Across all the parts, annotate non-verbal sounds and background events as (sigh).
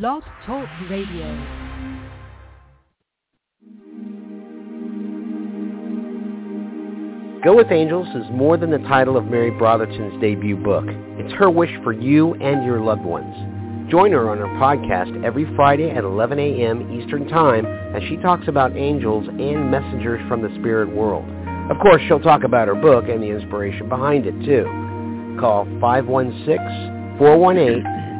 Blog Talk Radio. Go with Angels is more than the title of Mary Brotherton's debut book. It's her wish for you and your loved ones. Join her on her podcast every Friday at 11 a.m. Eastern Time as she talks about angels and messengers from the spirit world. Of course, she'll talk about her book and the inspiration behind it, too. Call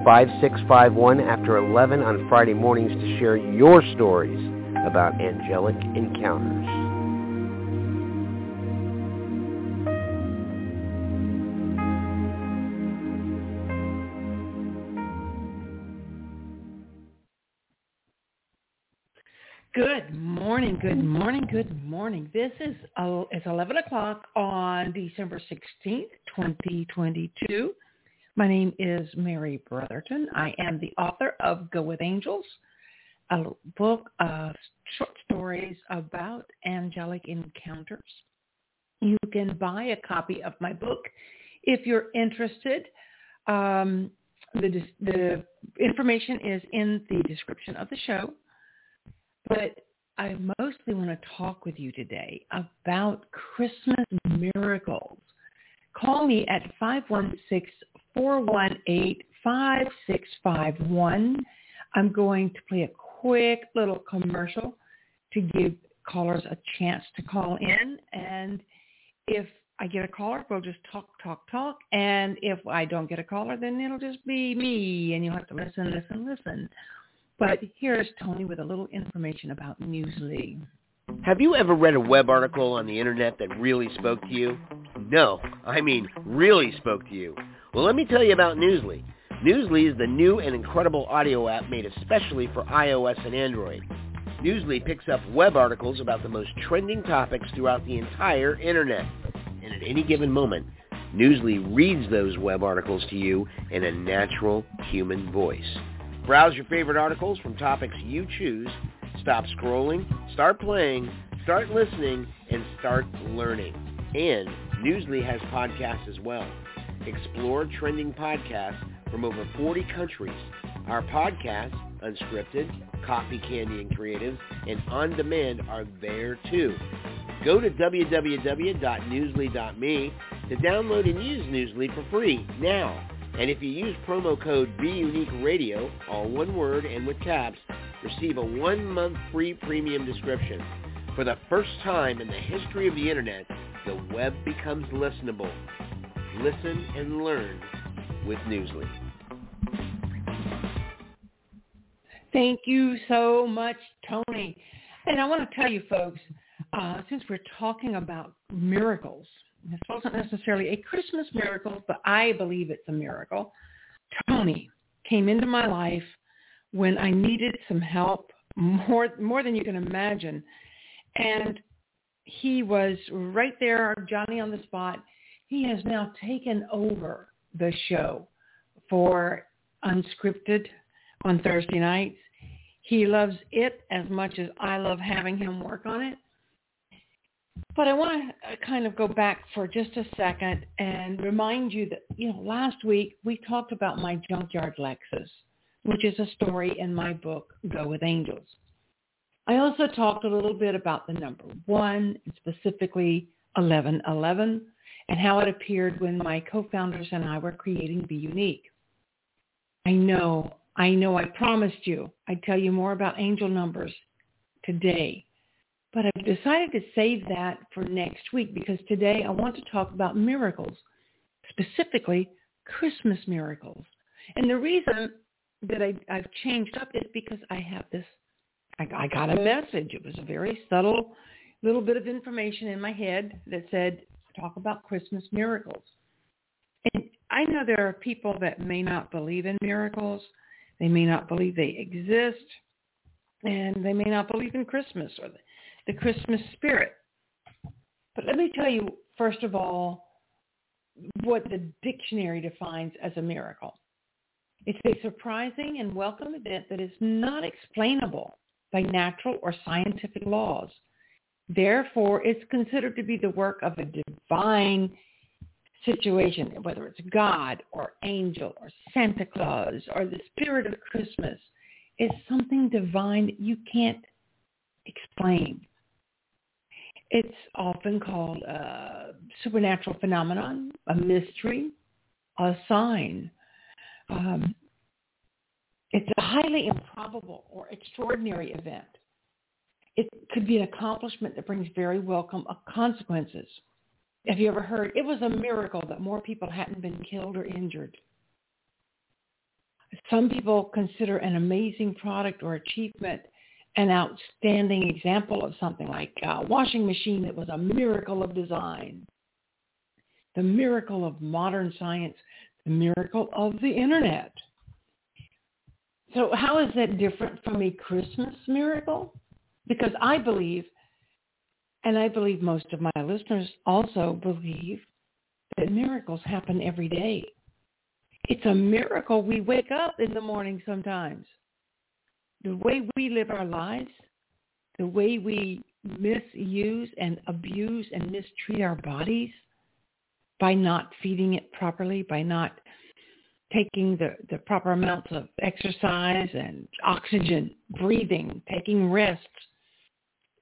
516-418-5651 after 11 on Friday mornings to share your stories about angelic encounters. Good morning, good morning, good morning. This is uh, it's 11 o'clock on December 16th, 2022. My name is Mary Brotherton. I am the author of Go With Angels, a book of short stories about angelic encounters. You can buy a copy of my book if you're interested. Um, the, the information is in the description of the show. But I mostly want to talk with you today about Christmas miracles. Call me at 516-418-5651. I'm going to play a quick little commercial to give callers a chance to call in. And if I get a caller, we'll just talk, talk, talk. And if I don't get a caller, then it'll just be me and you'll have to listen, listen, listen. But here's Tony with a little information about Newsly. Have you ever read a web article on the internet that really spoke to you? No, I mean really spoke to you. Well, let me tell you about Newsly. Newsly is the new and incredible audio app made especially for iOS and Android. Newsly picks up web articles about the most trending topics throughout the entire internet. And at any given moment, Newsly reads those web articles to you in a natural human voice. Browse your favorite articles from topics you choose. Stop scrolling, start playing, start listening, and start learning. And Newsly has podcasts as well. Explore trending podcasts from over 40 countries. Our podcasts, unscripted, coffee, candy, and creative, and on demand are there too. Go to www.newsly.me to download and use Newsly for free now. And if you use promo code BUNEKERADIO, all one word and with caps, receive a one-month free premium description. For the first time in the history of the Internet, the web becomes listenable. Listen and learn with Newsly. Thank you so much, Tony. And I want to tell you folks, uh, since we're talking about miracles, this wasn't necessarily a Christmas miracle, but I believe it's a miracle. Tony came into my life when I needed some help (laughs) more more than you can imagine. And he was right there, Johnny on the spot. He has now taken over the show for Unscripted on Thursday nights. He loves it as much as I love having him work on it. But I want to uh, kind of go back for just a second and remind you that, you know, last week we talked about my junkyard Lexus, which is a story in my book, Go With Angels. I also talked a little bit about the number one, specifically 1111, and how it appeared when my co-founders and I were creating bUneke. I know, I know I promised you I'd tell you more about angel numbers today. But I've decided to save that for next week because today I want to talk about miracles, specifically Christmas miracles. And the reason that I, have changed up is because I have this, I, I got a message. It was a very subtle little bit of information in my head that said, talk about Christmas miracles. And I know there are people that may not believe in miracles. They may not believe they exist. And they may not believe in Christmas or the Christmas spirit. But let me tell you, first of all, what the dictionary defines as a miracle. It's a surprising and welcome event that is not explainable by natural or scientific laws. Therefore, it's considered to be the work of a divine situation, whether it's God or angel or Santa Claus or the spirit of Christmas. It's something divine that you can't explain. It's often called a supernatural phenomenon, a mystery, a sign. Um, it's a highly improbable or extraordinary event. It could be an accomplishment that brings very welcome consequences. Have you ever heard? It was a miracle that more people hadn't been killed or injured. Some people consider an amazing product or achievement an outstanding example of something like a washing machine that was a miracle of design, the miracle of modern science, the miracle of the internet. So how is that different from a Christmas miracle? Because I believe, and I believe most of my listeners also believe, that miracles happen every day. It's a miracle we wake up in the morning sometimes the way we live our lives, the way we misuse and abuse and mistreat our bodies by not feeding it properly, by not taking the, the proper amounts of exercise and oxygen, breathing, taking rests,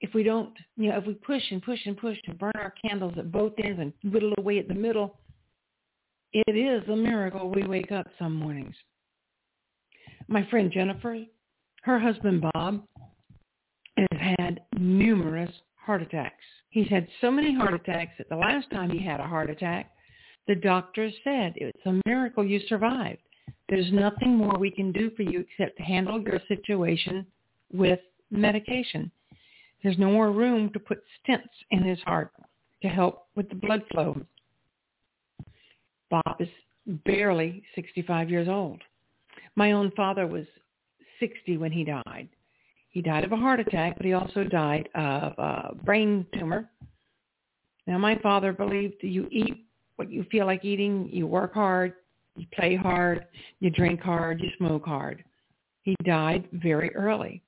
If we don't, you know, if we push and push and push and burn our candles at both ends and whittle away at the middle, it is a miracle we wake up some mornings. My friend Jennifer her husband, Bob, has had numerous heart attacks. He's had so many heart attacks that the last time he had a heart attack, the doctors said it's a miracle you survived. There's nothing more we can do for you except handle your situation with medication. There's no more room to put stents in his heart to help with the blood flow. Bob is barely 65 years old. My own father was 60 when he died. He died of a heart attack, but he also died of a brain tumor. Now, my father believed you eat what you feel like eating, you work hard, you play hard, you drink hard, you smoke hard. He died very early.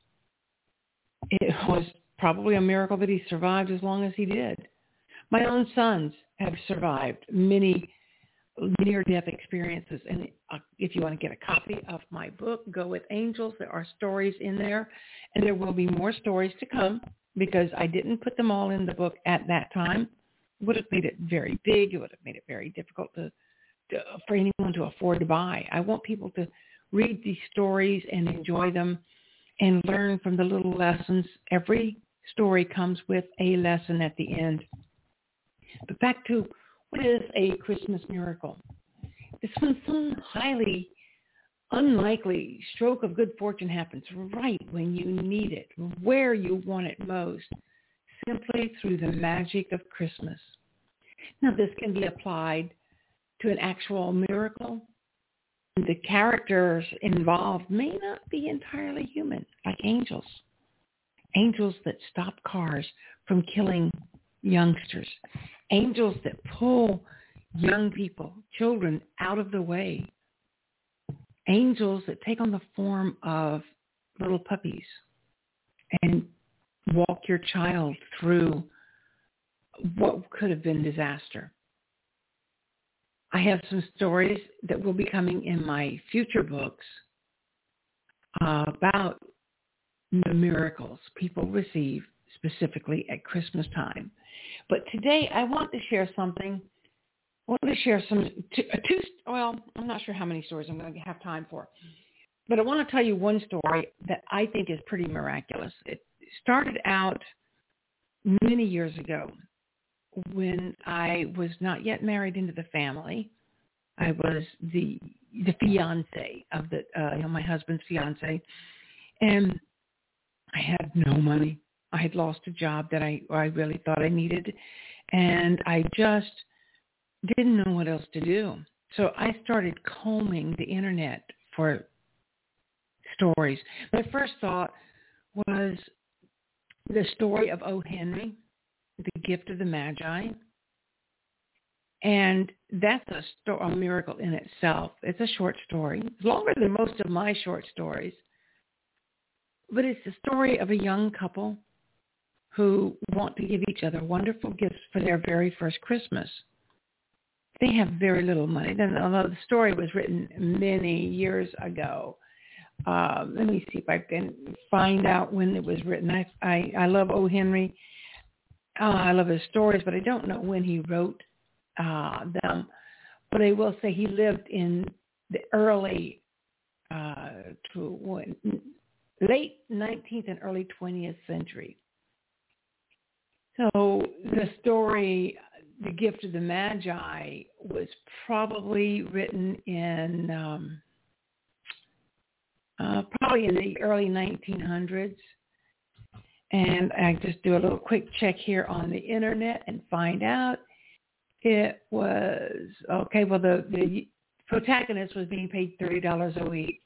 It was probably a miracle that he survived as long as he did. My own sons have survived many near-death experiences. And uh, if you want to get a copy of my book, Go with Angels, there are stories in there. And there will be more stories to come because I didn't put them all in the book at that time. Would have made it very big. It would have made it very difficult to, to for anyone to afford to buy. I want people to read these stories and enjoy them and learn from the little lessons. Every story comes with a lesson at the end. But back to what is a Christmas miracle? It's when some highly unlikely stroke of good fortune happens right when you need it, where you want it most, simply through the magic of Christmas. Now, this can be applied to an actual miracle. The characters involved may not be entirely human, like angels. Angels that stop cars from killing youngsters angels that pull young people, children out of the way, angels that take on the form of little puppies and walk your child through what could have been disaster. I have some stories that will be coming in my future books uh, about the miracles people receive specifically at Christmas time. But today I want to share something. I want to share some two, uh, two well, I'm not sure how many stories I'm going to have time for. But I want to tell you one story that I think is pretty miraculous. It started out many years ago when I was not yet married into the family. I was the the fiance of the uh, you know my husband's fiance, and I had no money. I had lost a job that I, I really thought I needed. And I just didn't know what else to do. So I started combing the internet for stories. My first thought was the story of O. Henry, the gift of the Magi. And that's a, sto- a miracle in itself. It's a short story. It's longer than most of my short stories. But it's the story of a young couple who want to give each other wonderful gifts for their very first Christmas. They have very little money. Then, although the story was written many years ago, uh, let me see if I can find out when it was written. I I, I love O. Henry. Uh, I love his stories, but I don't know when he wrote uh, them. But I will say he lived in the early uh, to late 19th and early 20th century. So the story, The Gift of the Magi, was probably written in um, uh, probably in the early 1900s. And I just do a little quick check here on the internet and find out it was okay. Well, the the protagonist was being paid thirty dollars a week.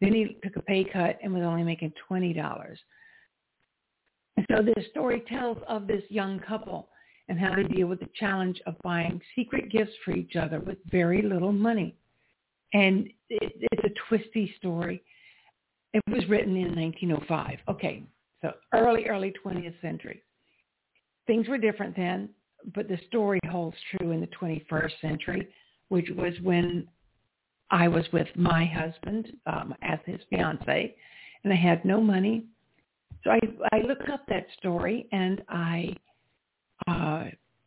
Then he took a pay cut and was only making twenty dollars. So this story tells of this young couple and how they deal with the challenge of buying secret gifts for each other with very little money. And it, it's a twisty story. It was written in 1905. Okay, so early, early 20th century. Things were different then, but the story holds true in the 21st century, which was when I was with my husband um, as his fiance, and I had no money. So I, I looked up that story and I uh,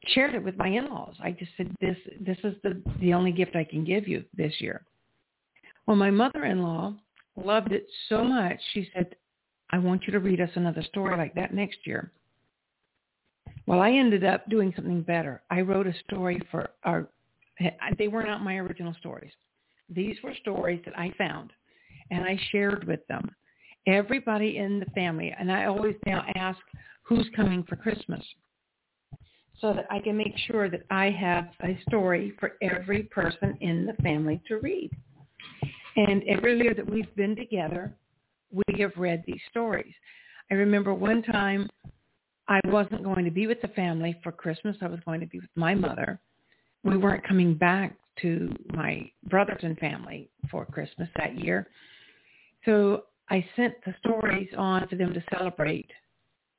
shared it with my in-laws. I just said, "This this is the the only gift I can give you this year." Well, my mother-in-law loved it so much. She said, I want you to read us another story like that next year. Well, I ended up doing something better. I wrote a story for our, they were not my original stories. These were stories that I found and I shared with them. Everybody in the family, and I always now ask who's coming for Christmas so that I can make sure that I have a story for every person in the family to read. And every year that we've been together, we have read these stories. I remember one time I wasn't going to be with the family for Christmas. I was going to be with my mother. We weren't coming back to my brothers and family for Christmas that year. So I sent the stories on for them to celebrate,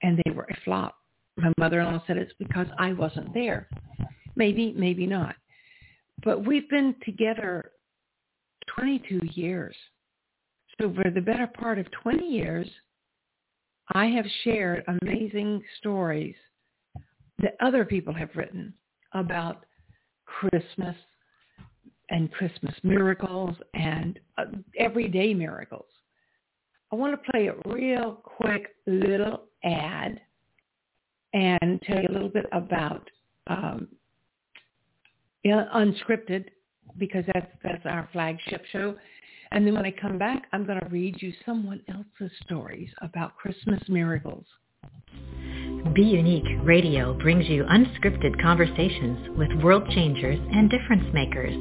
and they were a flop. My mother-in-law said it's because I wasn't there. Maybe, maybe not. But we've been together 22 years. So for the better part of 20 years, I have shared amazing stories that other people have written about Christmas and Christmas miracles and uh, everyday miracles. I want to play a real quick little ad and tell you a little bit about um, unscripted because that's that's our flagship show. And then when I come back, I'm going to read you someone else's stories about Christmas miracles. bUneke Radio brings you unscripted conversations with world changers and difference makers.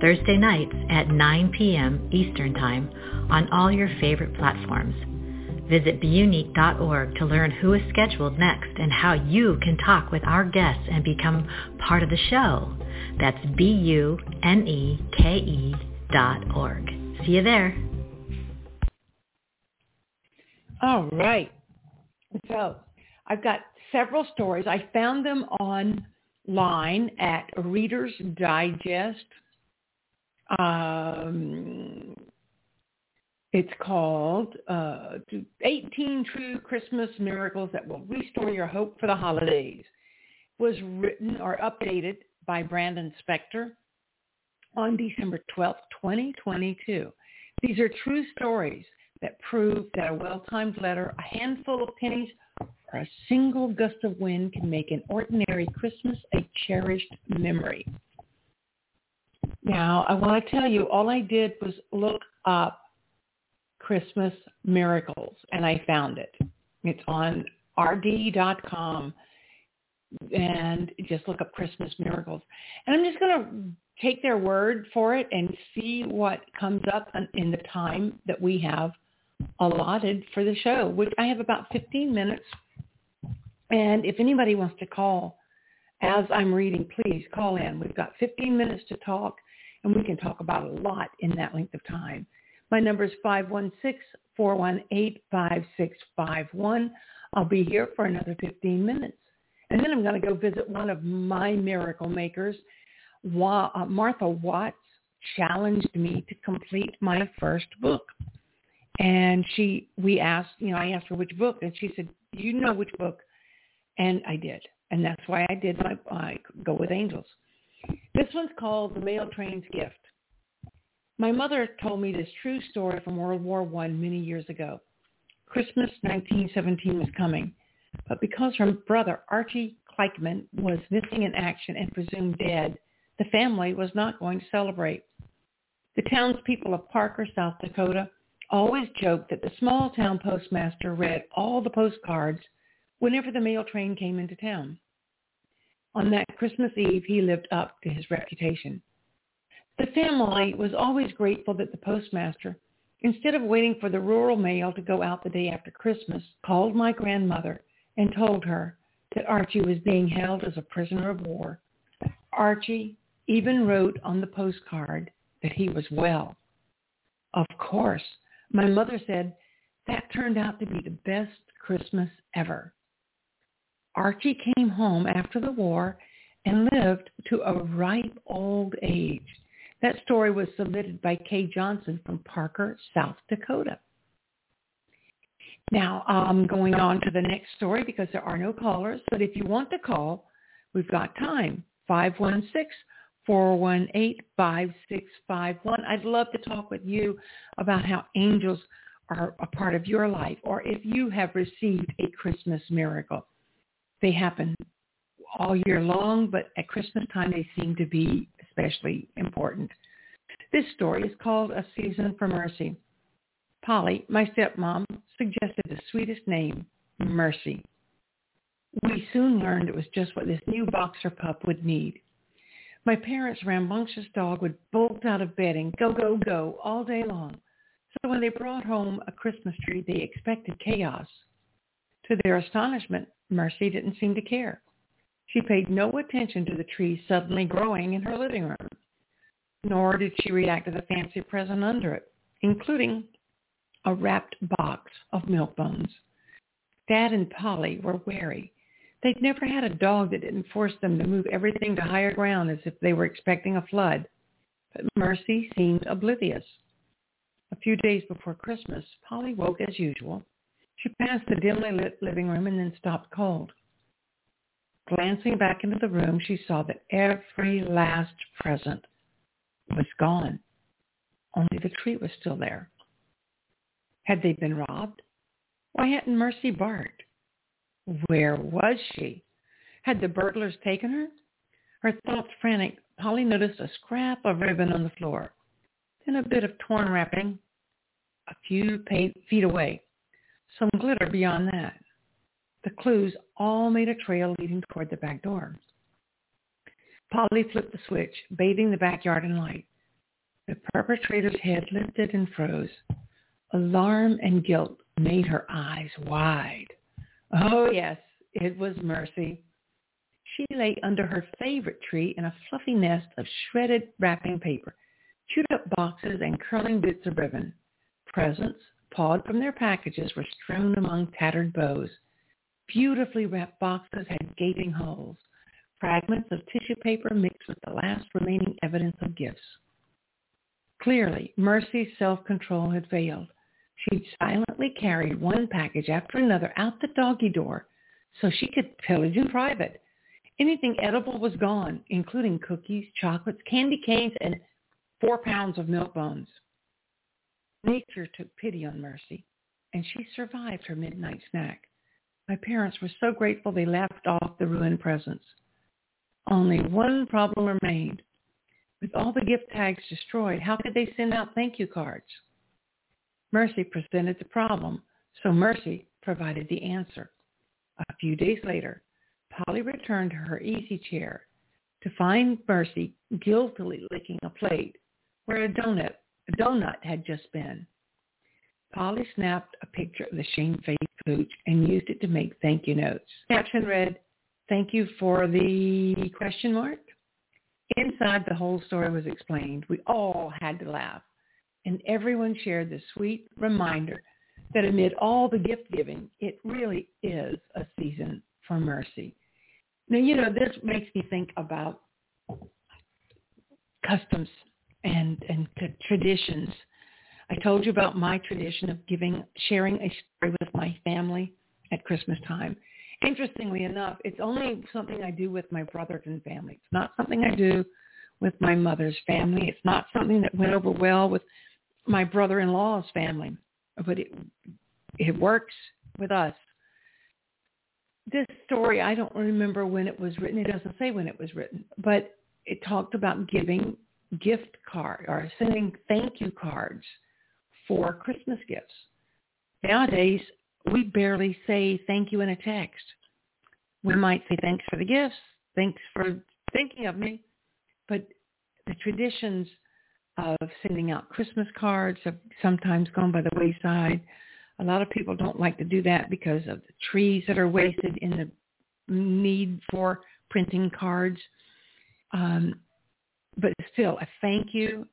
Thursday nights at 9 p.m. Eastern Time on all your favorite platforms. Visit bUneke.org to learn who is scheduled next and how you can talk with our guests and become part of the show. That's B-U-N-E-K-E dot org. See you there. All right. So I've got several stories. I found them online at Reader's Digest. Um, it's called uh, 18 True Christmas Miracles That Will Restore Your Hope for the Holidays. It was written or updated by Brandon Spector on December 12, 2022. These are true stories that prove that a well-timed letter, a handful of pennies, or a single gust of wind can make an ordinary Christmas a cherished memory. Now, I want to tell you, all I did was look up Christmas miracles, and I found it. It's on rd.com and just look up Christmas miracles. And I'm just going to take their word for it and see what comes up in the time that we have allotted for the show, which I have about 15 minutes. And if anybody wants to call as I'm reading, please call in. We've got 15 minutes to talk, and we can talk about a lot in that length of time. My number is 516-418-5651. I'll be here for another 15 minutes. And then I'm going to go visit one of my miracle makers. Uh, Martha Watts challenged me to complete my first book. And she, we asked, you know, I asked her which book, and she said, "You know which book?" And I did, and that's why I did my I go with angels. This one's called The Mail Train's Gift. My mother told me this true story from World War One many years ago. Christmas 1917 was coming, but because her brother Archie Kleichman was missing in action and presumed dead, the family was not going to celebrate. The townspeople of Parker, South Dakota, always joked that the small town postmaster read all the postcards whenever the mail train came into town. On that Christmas Eve, he lived up to his reputation. The family was always grateful that the postmaster, instead of waiting for the rural mail to go out the day after Christmas, called my grandmother and told her that Archie was being held as a prisoner of war. Archie even wrote on the postcard that he was well. Of course, my mother said that turned out to be the best Christmas ever. Archie came home after the war and lived to a ripe old age. That story was submitted by Kay Johnson from Parker, South Dakota. Now, I'm going on to the next story because there are no callers, but if you want to call, we've got time. 516-418-5651. I'd love to talk with you about how angels are a part of your life or if you have received a Christmas miracle. They happen all year long, but at Christmas time they seem to be especially important. This story is called A Season for Mercy. Polly, my stepmom, suggested the sweetest name, Mercy. We soon learned it was just what this new boxer pup would need. My parents' rambunctious dog would bolt out of bed and go, go, go all day long. So when they brought home a Christmas tree, they expected chaos. To their astonishment, Mercy didn't seem to care. She paid no attention to the tree suddenly growing in her living room, nor did she react to the fancy present under it, including a wrapped box of milk bones. Dad and Polly were wary. They'd never had a dog that didn't force them to move everything to higher ground as if they were expecting a flood. But Mercy seemed oblivious. A few days before Christmas, Polly woke as usual. She passed the dimly lit living room and then stopped cold. Glancing back into the room, she saw that every last present was gone. Only the tree was still there. Had they been robbed? Why hadn't Mercy barked? Where was she? Had the burglars taken her? Her thoughts frantic, Polly noticed a scrap of ribbon on the floor, then a bit of torn wrapping a few feet away, some glitter beyond that. The clues all made a trail leading toward the back door. Polly flipped the switch, bathing the backyard in light. The perpetrator's head lifted and froze. Alarm and guilt made her eyes wide. Oh, yes, it was Mercy. She lay under her favorite tree in a fluffy nest of shredded wrapping paper, chewed up boxes, and curling bits of ribbon. Presents, pawed from their packages, were strewn among tattered bows. Beautifully wrapped boxes had gaping holes, fragments of tissue paper mixed with the last remaining evidence of gifts. Clearly, Mercy's self-control had failed. She'd silently carried one package after another out the doggy door so she could pillage in private. Anything edible was gone, including cookies, chocolates, candy canes, and four pounds of milk bones. Nature took pity on Mercy, and she survived her midnight snack. My parents were so grateful they laughed off the ruined presents. Only one problem remained. With all the gift tags destroyed, how could they send out thank you cards? Mercy presented the problem, so Mercy provided the answer. A few days later, Polly returned to her easy chair to find Mercy guiltily licking a plate where a donut, a donut had just been. Polly snapped a picture of the shamefaced pooch and used it to make thank you notes. Caption read, thank you for the question mark. Inside the whole story was explained. We all had to laugh and everyone shared the sweet reminder that amid all the gift giving, it really is a season for mercy. Now, you know, this makes me think about customs and, and traditions. I told you about my tradition of giving, sharing a story with my family at Christmas time. Interestingly enough, it's only something I do with my brothers and family. It's not something I do with my mother's family. It's not something that went over well with my brother-in-law's family, but it it works with us. This story, I don't remember when it was written. It doesn't say when it was written, but it talked about giving gift card or sending thank you cards for Christmas gifts. Nowadays, we barely say thank you in a text. We might say thanks for the gifts, thanks for thinking of me, but the traditions of sending out Christmas cards have sometimes gone by the wayside. A lot of people don't like to do that because of the trees that are wasted in the need for printing cards. Um, but still, a thank you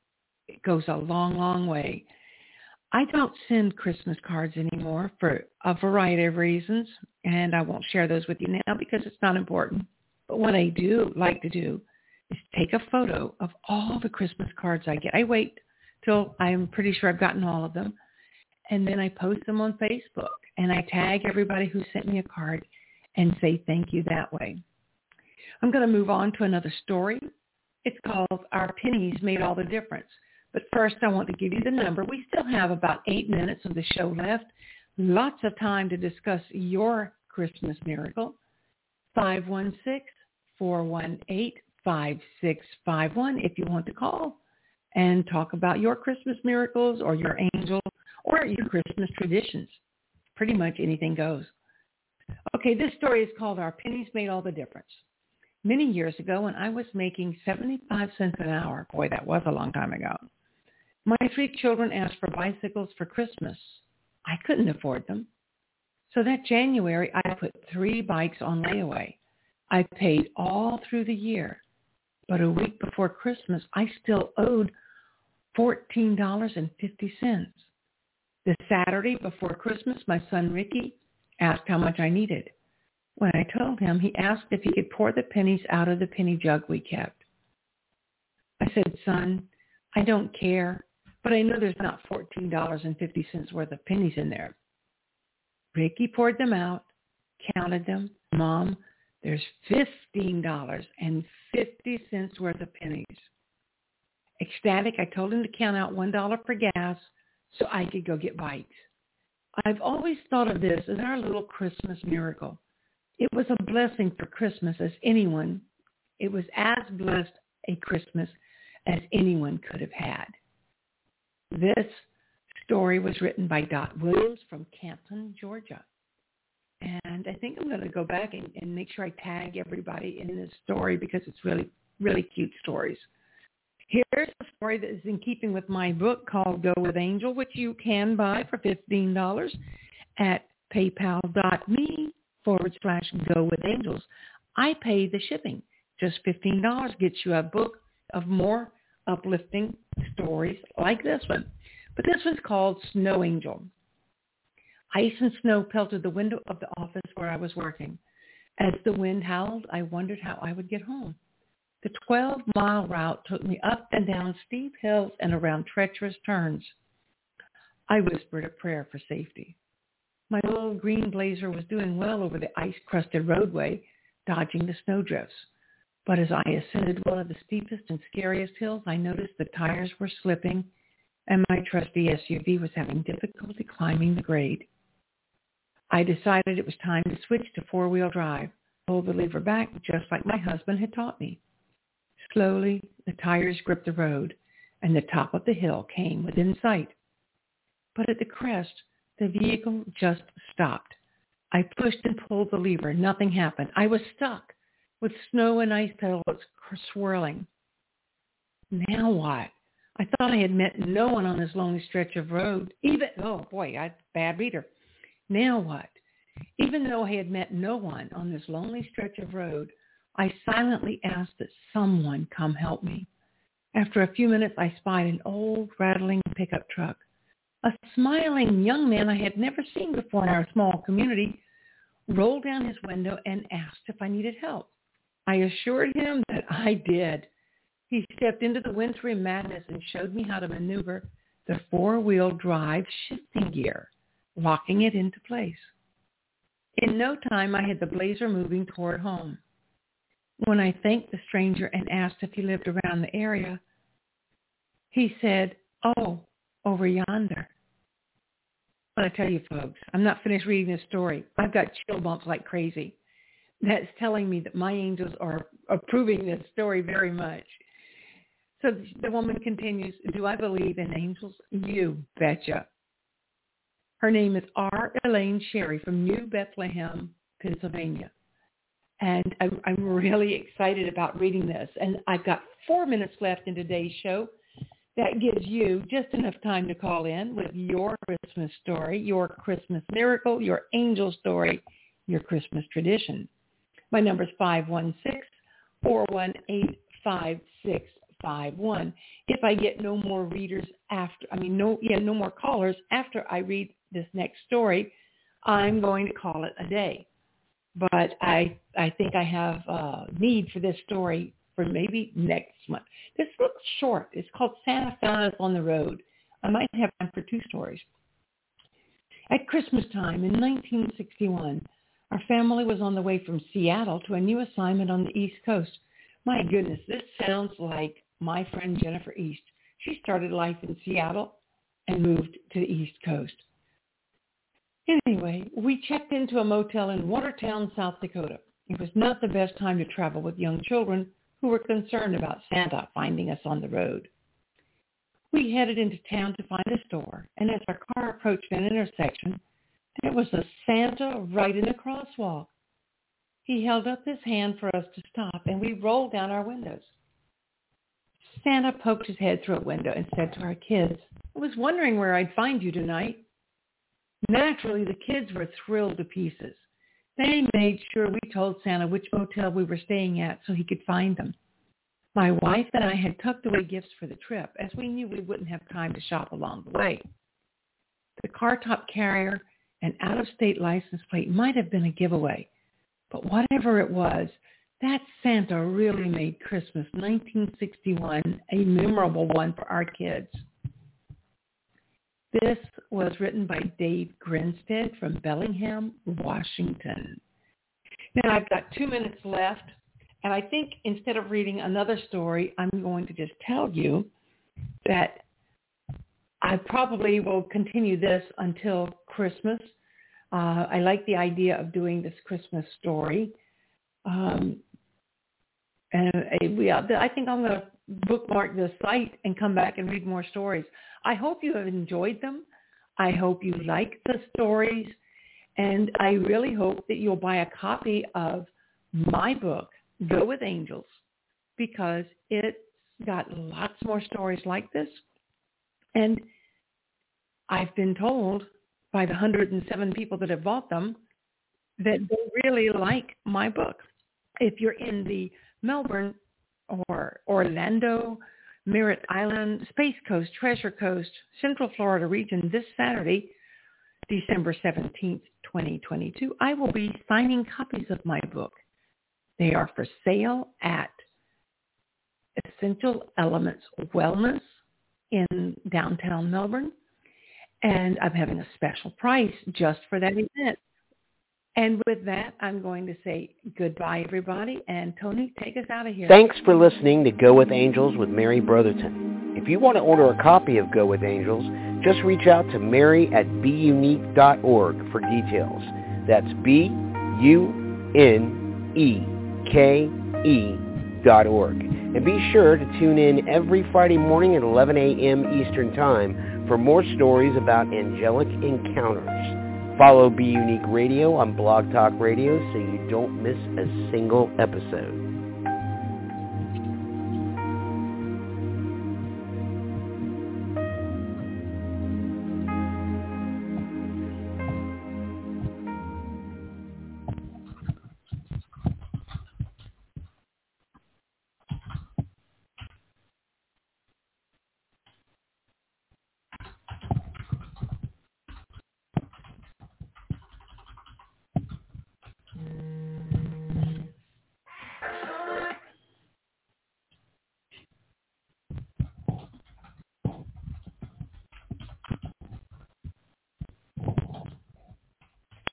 it goes a long, long way. I don't send Christmas cards anymore for a variety of reasons, and I won't share those with you now because it's not important. But what I do like to do is take a photo of all the Christmas cards I get. I wait till I'm pretty sure I've gotten all of them, and then I post them on Facebook, and I tag everybody who sent me a card and say thank you that way. I'm going to move on to another story. It's called Our Pennies Made All the Difference. But first, I want to give you the number. We still have about eight minutes of the show left. Lots of time to discuss your Christmas miracle. 516-418-5651 if you want to call and talk about your Christmas miracles or your angel or your Christmas traditions. Pretty much anything goes. Okay, this story is called Our Pennies Made All the Difference. Many years ago when I was making 75 cents an hour, boy, that was a long time ago, my three children asked for bicycles for Christmas. I couldn't afford them. So that January, I put three bikes on layaway. I paid all through the year. But a week before Christmas, I still owed $14.50. The Saturday before Christmas, my son Ricky asked how much I needed. When I told him, he asked if he could pour the pennies out of the penny jug we kept. I said, son, I don't care. But I know there's not $14.50 worth of pennies in there. Ricky poured them out, counted them. Mom, there's $15.50 worth of pennies. Ecstatic, I told him to count out $1 for gas so I could go get bites. I've always thought of this as our little Christmas miracle. It was a blessing for Christmas as anyone, it was as blessed a Christmas as anyone could have had. This story was written by Dot Williams from Canton, Georgia. And I think I'm going to go back and, and make sure I tag everybody in this story because it's really, really cute stories. Here's a story that is in keeping with my book called Go With Angel, which you can buy for $15 at paypal.me forward slash Go With Angels. I pay the shipping. Just $15 gets you a book of more uplifting stories like this one. But this one's called Snow Angel. Ice and snow pelted the window of the office where I was working. As the wind howled, I wondered how I would get home. The 12-mile route took me up and down steep hills and around treacherous turns. I whispered a prayer for safety. My little green blazer was doing well over the ice-crusted roadway, dodging the snowdrifts. But as I ascended one of the steepest and scariest hills, I noticed the tires were slipping and my trusty SUV was having difficulty climbing the grade. I decided it was time to switch to four-wheel drive, pull the lever back just like my husband had taught me. Slowly, the tires gripped the road, and the top of the hill came within sight. But at the crest, the vehicle just stopped. I pushed and pulled the lever. Nothing happened. I was stuck with snow and ice pellets swirling. Now what? I thought I had met no one on this lonely stretch of road. Even, oh boy, I bad reader. Now what? Even though I had met no one on this lonely stretch of road, I silently asked that someone come help me. After a few minutes, I spied an old, rattling pickup truck. A smiling young man I had never seen before in our small community rolled down his window and asked if I needed help. I assured him that I did. He stepped into the wintry madness and showed me how to maneuver the four-wheel drive shifting gear, locking it into place. In no time, I had the blazer moving toward home. When I thanked the stranger and asked if he lived around the area, he said, oh, over yonder. But I tell you, folks, I'm not finished reading this story. I've got chill bumps like crazy. That's telling me that my angels are approving this story very much. So the woman continues, do I believe in angels? You betcha. Her name is R. Elaine Sherry from New Bethlehem, Pennsylvania. And I'm, I'm really excited about reading this. And I've got four minutes left in today's show. That gives you just enough time to call in with your Christmas story, your Christmas miracle, your angel story, your Christmas tradition. My number is 516-418-5651. If I get no more readers after, I mean, no, yeah, no more callers after I read this next story, I'm going to call it a day. But I, I think I have a need for this story for maybe next month. This looks short. It's called Santa found us on the road. I might have time for two stories. At Christmas time in 1961, our family was on the way from Seattle to a new assignment on the East Coast. My goodness, this sounds like my friend Jennifer East. She started life in Seattle and moved to the East Coast. Anyway, we checked into a motel in Watertown, South Dakota. It was not the best time to travel with young children who were concerned about Santa finding us on the road. We headed into town to find a store, and as our car approached an intersection, there was a Santa right in the crosswalk. He held up his hand for us to stop, and we rolled down our windows. Santa poked his head through a window and said to our kids, I was wondering where I'd find you tonight. Naturally, the kids were thrilled to pieces. They made sure we told Santa which motel we were staying at so he could find them. My wife and I had tucked away gifts for the trip as we knew we wouldn't have time to shop along the way. The car top carrier and out-of-state license plate might have been a giveaway, but whatever it was, that Santa really made Christmas 1961 a memorable one for our kids. This was written by Dave Grinstead from Bellingham, Washington. Now I've got two minutes left, and I think instead of reading another story, I'm going to just tell you that I probably will continue this until Christmas. Uh, I like the idea of doing this Christmas story. Um, and uh, we, I think I'm going to bookmark the site and come back and read more stories. I hope you have enjoyed them. I hope you like the stories. And I really hope that you'll buy a copy of my book, Go With Angels, because it's got lots more stories like this. And I've been told by the 107 people that have bought them that they really like my book. If you're in the Melbourne or Orlando, Merritt Island, Space Coast, Treasure Coast, Central Florida region this Saturday, December 17th, 2022, I will be signing copies of my book. They are for sale at Essential Elements Wellness in downtown Melbourne. And I'm having a special price just for that event. And with that, I'm going to say goodbye, everybody. And Tony, take us out of here. Thanks for listening to Go With Angels with Mary Brotherton. If you want to order a copy of Go With Angels, just reach out to Mary at bUneke.org for details. That's B-U-N-E-K-E dot org. And be sure to tune in every Friday morning at 11 a.m. Eastern Time for more stories about angelic encounters. Follow bUneke Radio on Blog Talk Radio so you don't miss a single episode.